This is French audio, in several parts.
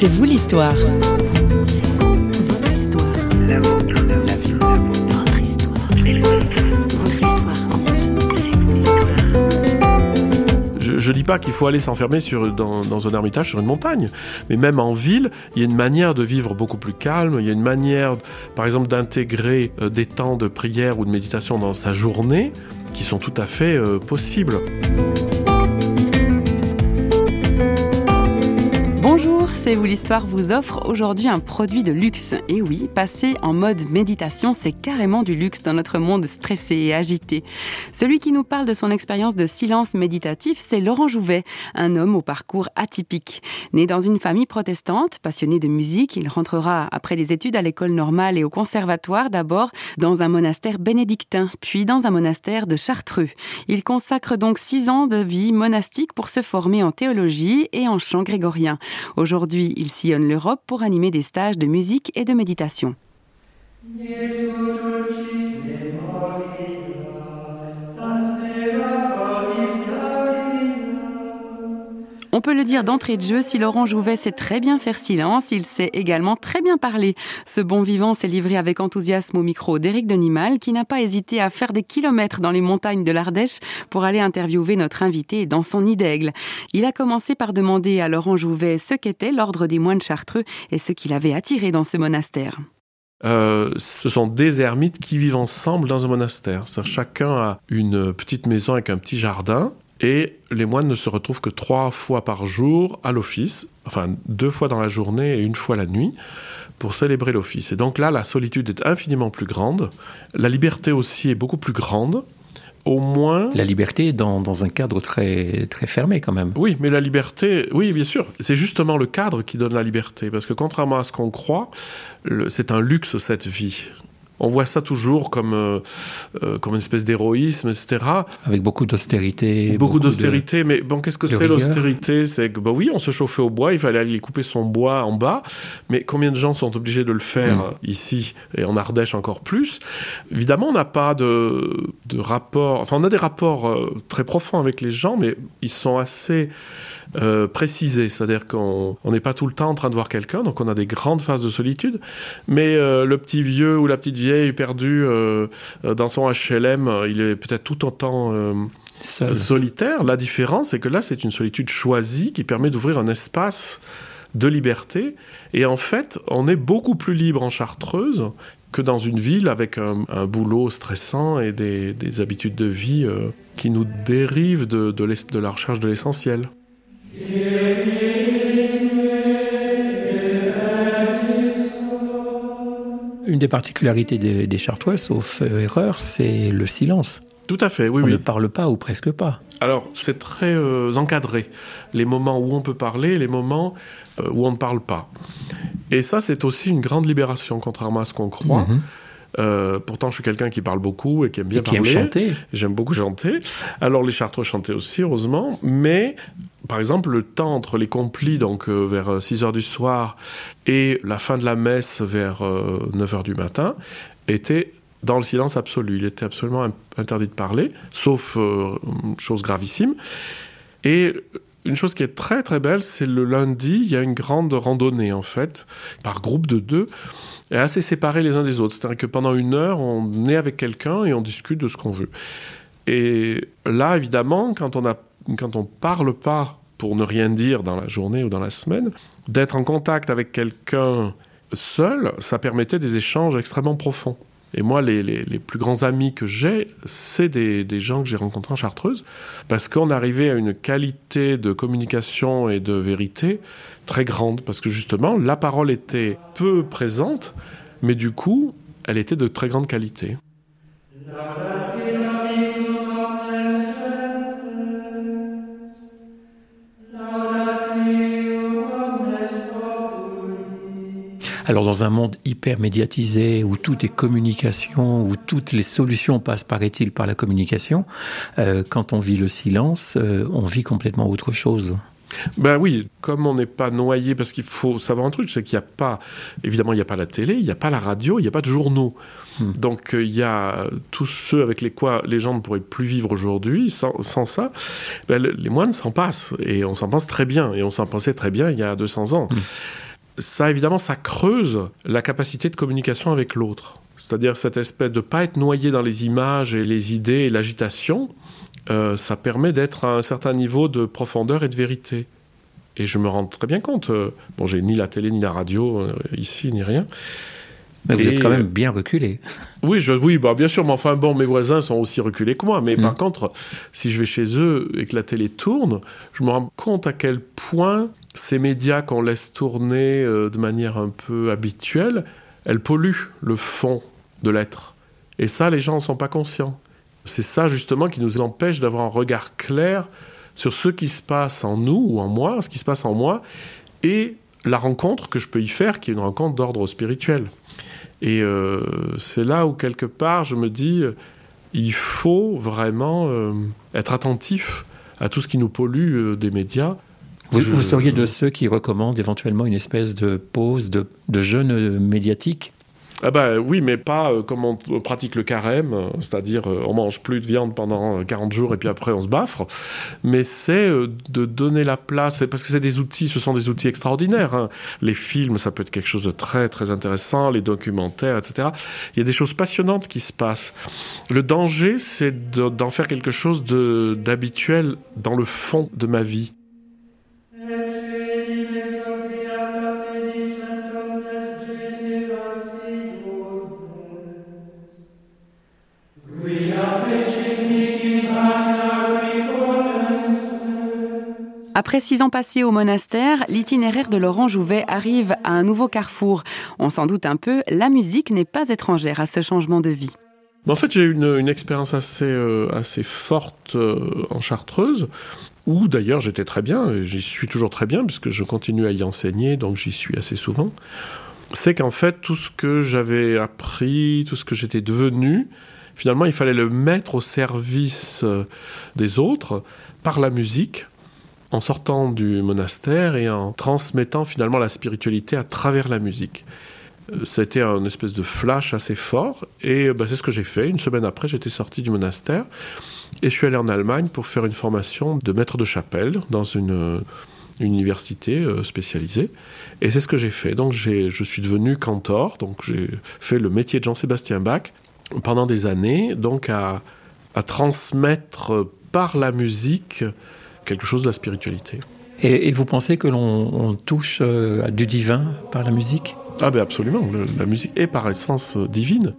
C'est vous l'histoire. je ne dis pas qu'il faut aller s'enfermer dans, dans un ermitage sur une montagne, mais même en ville, il y a une manière de vivre beaucoup plus calme, il y a une manière, par exemple, d'intégrer euh, des temps de prière ou de méditation dans sa journée qui sont tout à fait euh, possibles. C'est vous l'histoire vous offre aujourd'hui un produit de luxe. Et oui, passer en mode méditation, c'est carrément du luxe dans notre monde stressé et agité. Celui qui nous parle de son expérience de silence méditatif, c'est Laurent Jouvet, un homme au parcours atypique. Né dans une famille protestante, passionné de musique, il rentrera après des études à l'école normale et au conservatoire d'abord dans un monastère bénédictin, puis dans un monastère de Chartreux. Il consacre donc six ans de vie monastique pour se former en théologie et en chant grégorien. Aujourd'hui, il sillonne l'Europe pour animer des stages de musique et de méditation. On peut le dire d'entrée de jeu, si Laurent Jouvet sait très bien faire silence, il sait également très bien parler. Ce bon vivant s'est livré avec enthousiasme au micro d'Éric Denimal, qui n'a pas hésité à faire des kilomètres dans les montagnes de l'Ardèche pour aller interviewer notre invité dans son nid d'aigle. Il a commencé par demander à Laurent Jouvet ce qu'était l'ordre des moines chartreux et ce qu'il avait attiré dans ce monastère. Euh, ce sont des ermites qui vivent ensemble dans un monastère. Chacun a une petite maison avec un petit jardin et les moines ne se retrouvent que trois fois par jour à l'office, enfin deux fois dans la journée et une fois la nuit, pour célébrer l'office. Et donc là, la solitude est infiniment plus grande, la liberté aussi est beaucoup plus grande. Au moins. La liberté dans, dans un cadre très, très fermé, quand même. Oui, mais la liberté, oui, bien sûr. C'est justement le cadre qui donne la liberté. Parce que contrairement à ce qu'on croit, c'est un luxe, cette vie on voit ça toujours comme, euh, euh, comme une espèce d'héroïsme, etc. Avec beaucoup d'austérité. Beaucoup, d'austérité, mais bon, qu'est-ce que c'est l'austérité? C'est que, bah oui, on se chauffait au bois, il fallait aller couper son bois en bas, mais combien de gens sont obligés de le faire mm. ici, et en Ardèche encore plus? Évidemment, on n'a pas de, de rapport, enfin, on a des rapports euh, très profonds avec les gens, mais ils sont assez euh, précisé, c'est-à-dire qu'on n'est pas tout le temps en train de voir quelqu'un, donc on a des grandes phases de solitude, mais euh, le petit vieux ou la petite vieille perdue euh, dans son HLM, il est peut-être tout autant solitaire. La différence, c'est que là, c'est une solitude choisie qui permet d'ouvrir un espace de liberté, et en fait, on est beaucoup plus libre en Chartreuse que dans une ville avec un, boulot stressant et des, habitudes de vie qui nous dérivent de, de la recherche de l'essentiel. Une des particularités des, Chartois, sauf euh, erreur, c'est le silence. Tout à fait, oui. On ne parle pas ou presque pas. Alors, c'est très euh, encadré. Les moments où on peut parler, les moments euh, où on ne parle pas. Et ça, c'est aussi une grande libération, contrairement à ce qu'on croit. Mhm. pourtant, je suis quelqu'un qui parle beaucoup et qui aime bien qui parler. Aime chanter. J'aime beaucoup chanter. Alors, les Chartreux chantaient aussi, heureusement. Mais par exemple, le temps entre les complis, donc euh, vers 6 euh, heures du soir, et la fin de la messe vers 9 euh, heures du matin, était dans le silence absolu. Il était absolument interdit de parler, sauf chose gravissime. Et une chose qui est très très belle, c'est le lundi, il y a une grande randonnée en fait, par groupe de deux, et assez séparés les uns des autres. C'est-à-dire que pendant une heure, on est avec quelqu'un et on discute de ce qu'on veut. Et là, évidemment, quand on a quand on parle pas pour ne rien dire dans la journée ou dans la semaine, d'être en contact avec quelqu'un seul, ça permettait des échanges extrêmement profonds. Et moi, les, plus grands amis que j'ai, c'est des, des, gens que j'ai rencontrés en Chartreuse, parce qu'on arrivait à une qualité de communication et de vérité très grande, parce que justement, la parole était peu présente, mais du coup, elle était de très grande qualité. Alors dans un monde hyper médiatisé où tout est communication, où toutes les solutions passent, paraît-il, par la communication, euh, quand on vit le silence, euh, on vit complètement autre chose. Ben oui, comme on n'est pas noyé, parce qu'il faut savoir un truc, c'est qu'il n'y a pas, évidemment, il n'y a pas la télé, il n'y a pas la radio, il n'y a pas de journaux. Hmm. Donc euh, il y a tous ceux avec les quoi les gens ne pourraient plus vivre aujourd'hui. Sans, ça, ben, les moines s'en passent, et on s'en pense très bien, et on s'en pensait très bien il y a 200 ans. Hmm. Ça évidemment, ça creuse la capacité de communication avec l'autre. C'est-à-dire cette espèce de pas être noyé dans les images et les idées et l'agitation, euh, ça permet d'être à un certain niveau de profondeur et de vérité. Et je me rends très bien compte. Euh, bon, j'ai ni la télé ni la radio euh, ici ni rien. Mais vous êtes quand même bien reculé. Oui, je, oui bah, bien sûr, mais enfin bon, mes voisins sont aussi reculés que moi. Mais par mm. contre, si je vais chez eux et que la télé tourne, je me rends compte à quel point ces médias qu'on laisse tourner de manière un peu habituelle, elles polluent le fond de l'être. Et ça, les gens n'en sont pas conscients. C'est ça justement qui nous empêche d'avoir un regard clair sur ce qui se passe en nous ou en moi, ce qui se passe en moi, et la rencontre que je peux y faire, qui est une rencontre d'ordre spirituel. Et euh, c'est là où quelque part je me dis, il faut vraiment euh, être attentif à tout ce qui nous pollue euh, des médias. Vous, seriez de ceux qui recommandent éventuellement une espèce de pause, de, de jeûne médiatique ah bah oui, mais pas euh, comme on pratique le carême, euh, c'est-à-dire euh, on mange plus de viande pendant 40 jours et puis après on se baffre, mais c'est de donner la place, parce que c'est des outils, ce sont des outils extraordinaires. Hein. Les films, ça peut être quelque chose de très très intéressant, les documentaires, etc. Il y a des choses passionnantes qui se passent. Le danger, c'est d'en faire quelque chose d'habituel dans le fond de ma vie. Après six ans passés au monastère, l'itinéraire de Laurent Jouvet arrive à un nouveau carrefour. On s'en doute un peu, la musique n'est pas étrangère à ce changement de vie. En fait, j'ai eu une, expérience assez, euh, assez forte euh, en Chartreuse, où d'ailleurs j'étais très bien, j'y suis toujours très bien, puisque je continue à y enseigner, donc j'y suis assez souvent. C'est qu'en fait, tout ce que j'avais appris, tout ce que j'étais devenu, finalement, il fallait le mettre au service euh, des autres par la musique en sortant du monastère et en transmettant finalement la spiritualité à travers la musique. Euh, c'était un espèce de flash assez fort et bah, c'est ce que j'ai fait. Une semaine après, j'étais sorti du monastère et je suis allé en Allemagne pour faire une formation de maître de chapelle dans une, université euh, spécialisée. Et c'est ce que j'ai fait. Donc je suis devenu cantor, donc j'ai fait le métier de Jean-Sébastien Bach pendant des années, donc à transmettre par la musique quelque chose de la spiritualité. Et, vous pensez que l'on touche euh, à du divin par la musique? Ah ben absolument, la musique est par essence euh, divine.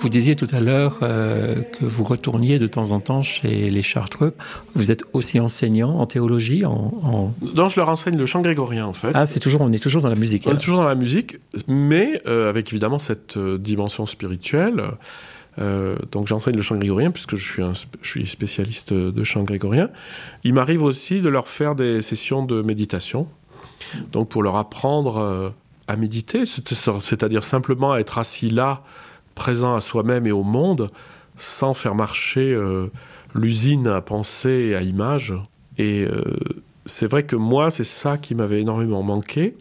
Vous disiez tout à l'heure euh, que vous retourniez de temps en temps chez les Chartreux. Vous êtes aussi enseignant en théologie en, Non, je leur enseigne le chant grégorien en fait. Ah, c'est toujours, on est toujours dans la musique. On est toujours dans la musique, mais euh, avec évidemment cette dimension spirituelle. Donc j'enseigne le chant grégorien puisque je suis, je suis spécialiste de chant grégorien. Il m'arrive aussi de leur faire des sessions de méditation, donc pour leur apprendre à méditer, c'est-à-dire simplement être assis là présent à soi-même et au monde sans faire marcher euh, l'usine à pensée et à image. Et euh, c'est vrai que moi, c'est ça qui m'avait énormément manqué.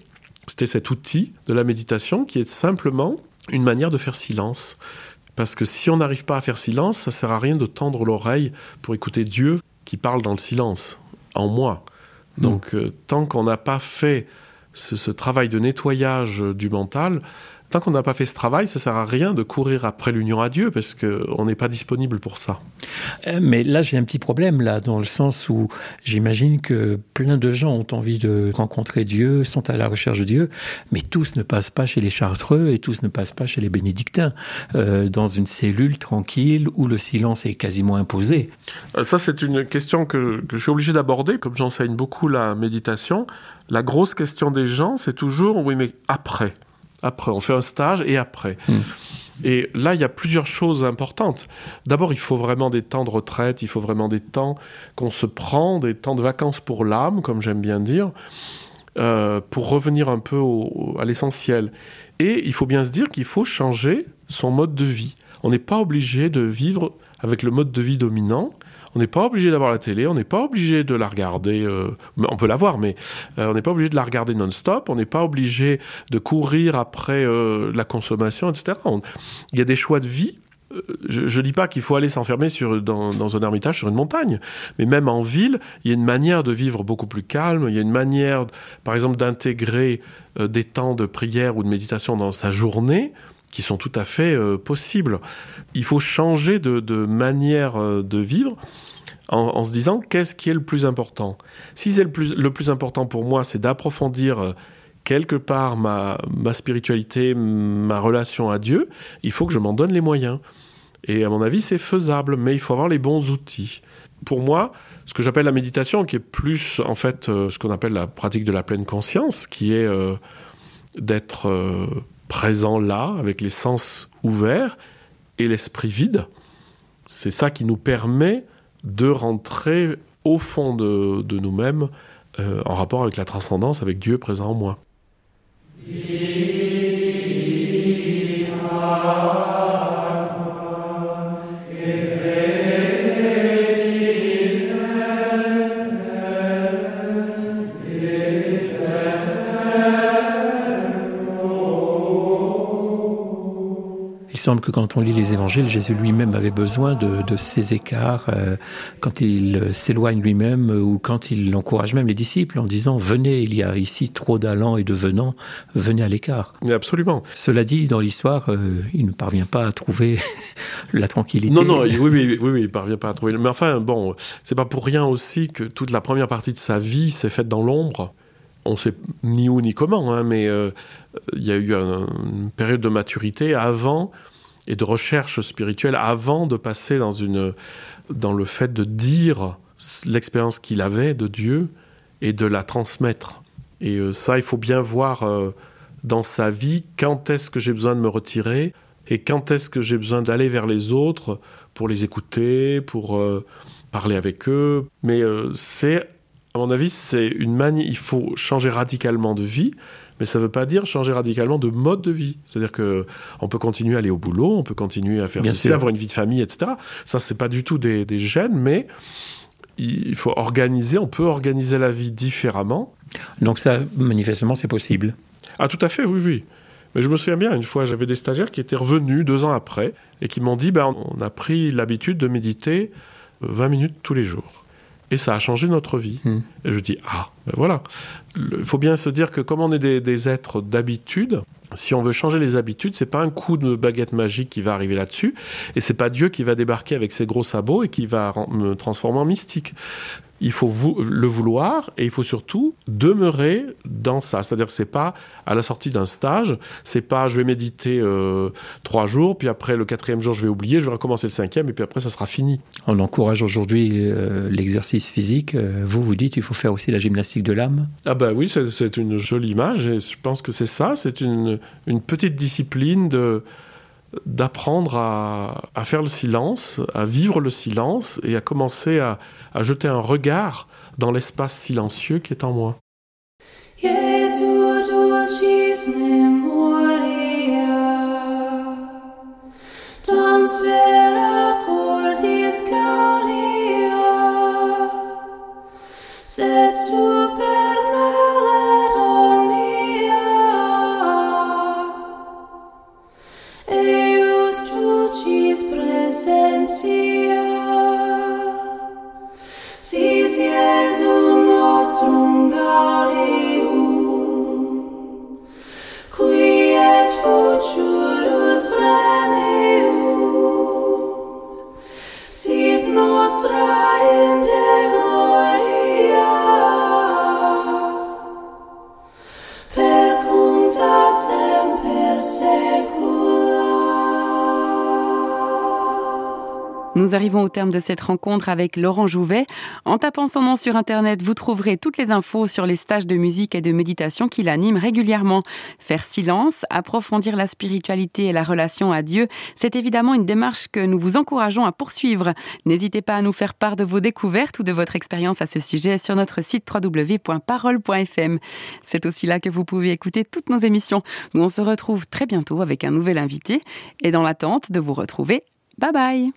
C'était cet outil de la méditation qui est simplement une manière de faire silence. Parce que si on n'arrive pas à faire silence, ça sert à rien de tendre l'oreille pour écouter Dieu qui parle dans le silence, en moi. Hmm. Donc, euh, tant qu'on n'a pas fait ce, travail de nettoyage du mental, Tant qu'on n'a pas fait ce travail, ça sert à rien de courir après l'union à Dieu parce qu'on n'est pas disponible pour ça. Euh, mais là, j'ai un petit problème là, dans le sens où j'imagine que plein de gens ont envie de rencontrer Dieu, sont à la recherche de Dieu, mais tous ne passent pas chez les Chartreux et tous ne passent pas chez les Bénédictins, euh, dans une cellule tranquille où le silence est quasiment imposé. Euh, ça, c'est une question que, que je suis obligé d'aborder, comme j'enseigne beaucoup la méditation. La grosse question des gens, c'est toujours, oui, mais après après. On fait un stage et après. Hmm. Et là, il y a plusieurs choses importantes. D'abord, il faut vraiment des temps de retraite, il faut vraiment des temps qu'on se prend, des temps de vacances pour l'âme, comme j'aime bien dire, euh, pour revenir un peu à l'essentiel. Et il faut bien se dire qu'il faut changer son mode de vie. On n'est pas obligé de vivre avec le mode de vie dominant. On n'est pas obligé d'avoir la télé, on n'est pas obligé de la regarder, euh, on peut la voir, mais euh, on n'est pas obligé de la regarder non-stop, on n'est pas obligé de courir après euh, la consommation, etc. il y a des choix de vie je ne dis pas qu'il faut aller s'enfermer dans, un ermitage sur une montagne, mais même en ville, il y a une manière de vivre beaucoup plus calme, il y a une manière, par exemple, d'intégrer des temps de prière ou de méditation dans sa journée qui sont tout à fait euh, possibles. Il faut changer de, manière euh, de vivre en, se disant qu'est-ce qui est le plus important? Si c'est le plus, le plus important pour moi, c'est d'approfondir quelque part ma, ma spiritualité, ma relation à Dieu, il faut que je m'en donne les moyens. Et à mon avis, c'est faisable, mais il faut avoir les bons outils. Pour moi, ce que j'appelle la méditation, qui est plus en fait euh, ce qu'on appelle la pratique de la pleine conscience, qui est euh, d'être euh, présent là, avec les sens ouverts et l'esprit vide. C'est ça qui nous permet de rentrer au fond de, nous-mêmes en rapport avec la transcendance, avec Dieu présent en moi. Il semble que quand on lit les évangiles, Jésus lui-même avait besoin de, ces écarts euh, quand il s'éloigne lui-même ou quand il encourage même les disciples en disant Venez, il y a ici trop d'allants et de venants, venez à l'écart. Absolument. Cela dit, dans l'histoire, euh, il ne parvient pas à trouver la tranquillité. Non, non, oui, oui, oui, oui, il ne parvient pas à trouver. Mais enfin, bon, c'est pas pour rien aussi que toute la première partie de sa vie s'est faite dans l'ombre on sait ni où ni comment, hein, mais euh, il y a eu une période de maturité avant et de recherche spirituelle avant de passer dans, une, dans le fait de dire l'expérience qu'il avait de Dieu et de la transmettre. Et euh, ça, il faut bien voir euh, dans sa vie quand est-ce que j'ai besoin de me retirer et quand est-ce que j'ai besoin d'aller vers les autres pour les écouter, pour parler avec eux. Mais c'est, à mon avis, c'est une manière. Il faut changer radicalement de vie mais ça ne veut pas dire changer radicalement de mode de vie. C'est-à-dire que on peut continuer à aller au boulot, on peut continuer à faire ceci, avoir une vie de famille, etc. Ça, c'est pas du tout des, des gènes, mais il faut organiser, on peut organiser la vie différemment. Donc ça, manifestement, c'est possible. Ah, tout à fait, oui, oui. Mais je me souviens bien, une fois, j'avais des stagiaires qui étaient revenus deux ans après et qui m'ont dit, ben, on a pris l'habitude de méditer 20 minutes tous les jours et ça a changé notre vie. Hmm. Et je dis, ah, ben voilà. Il faut bien se dire que comme on est des, êtres d'habitude, si on veut changer les habitudes, c'est pas un coup de baguette magique qui va arriver là-dessus, et c'est pas Dieu qui va débarquer avec ses gros sabots et qui va me transformer en mystique il faut le vouloir et il faut surtout demeurer dans ça. C'est-à-dire que c'est pas à la sortie d'un stage, c'est pas je vais méditer euh, trois jours, puis après le quatrième jour je vais oublier, je vais recommencer le cinquième et puis après ça sera fini. On encourage aujourd'hui euh, l'exercice physique. Euh, vous vous dites il faut faire aussi la gymnastique de l'âme. Ah ben oui, c'est une jolie image et je pense que c'est ça. C'est une, une petite discipline de d'apprendre à, faire le silence, à vivre le silence et à commencer à, jeter un regard dans l'espace silencieux qui est en moi. Nous arrivons au terme de cette rencontre avec Laurent Jouvet. En tapant son nom sur Internet, vous trouverez toutes les infos sur les stages de musique et de méditation qu'il anime régulièrement. Faire silence, approfondir la spiritualité et la relation à Dieu, c'est évidemment une démarche que nous vous encourageons à poursuivre. N'hésitez pas à nous faire part de vos découvertes ou de votre expérience à ce sujet sur notre site www.parole.fm. C'est aussi là que vous pouvez écouter toutes nos émissions. Nous on se retrouve très bientôt avec un nouvel invité et dans l'attente de vous retrouver, bye bye